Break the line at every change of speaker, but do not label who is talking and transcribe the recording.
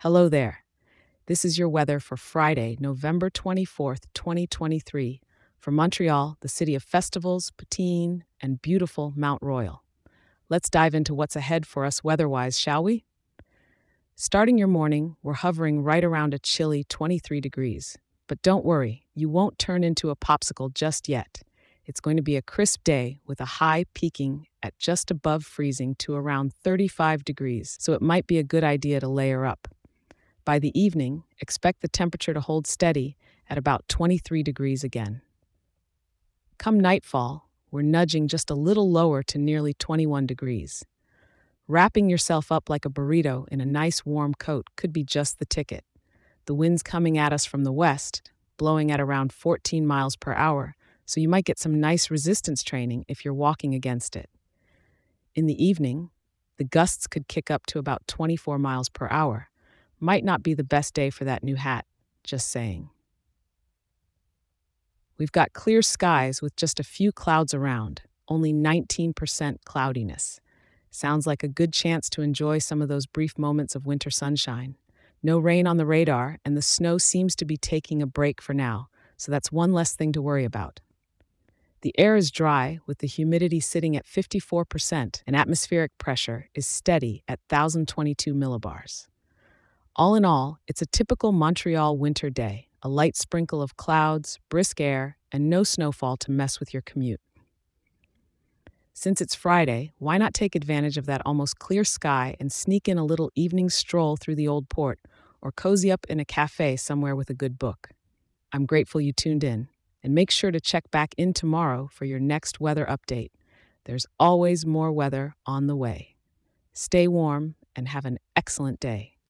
Hello there. This is your weather for Friday, November 24th, 2023, for Montreal, the city of festivals, poutine, and beautiful Mount Royal. Let's dive into what's ahead for us weather wise, shall we? Starting your morning, we're hovering right around a chilly 23 degrees. But don't worry, you won't turn into a popsicle just yet. It's going to be a crisp day with a high peaking at just above freezing to around 35 degrees, so it might be a good idea to layer up. By the evening, expect the temperature to hold steady at about 23 degrees again. Come nightfall, we're nudging just a little lower to nearly 21 degrees. Wrapping yourself up like a burrito in a nice warm coat could be just the ticket. The wind's coming at us from the west, blowing at around 14 miles per hour, so you might get some nice resistance training if you're walking against it. In the evening, the gusts could kick up to about 24 miles per hour. Might not be the best day for that new hat, just saying. We've got clear skies with just a few clouds around, only 19% cloudiness. Sounds like a good chance to enjoy some of those brief moments of winter sunshine. No rain on the radar, and the snow seems to be taking a break for now, so that's one less thing to worry about. The air is dry, with the humidity sitting at 54%, and atmospheric pressure is steady at 1,022 millibars. All in all, it's a typical Montreal winter day a light sprinkle of clouds, brisk air, and no snowfall to mess with your commute. Since it's Friday, why not take advantage of that almost clear sky and sneak in a little evening stroll through the old port or cozy up in a cafe somewhere with a good book? I'm grateful you tuned in, and make sure to check back in tomorrow for your next weather update. There's always more weather on the way. Stay warm and have an excellent day.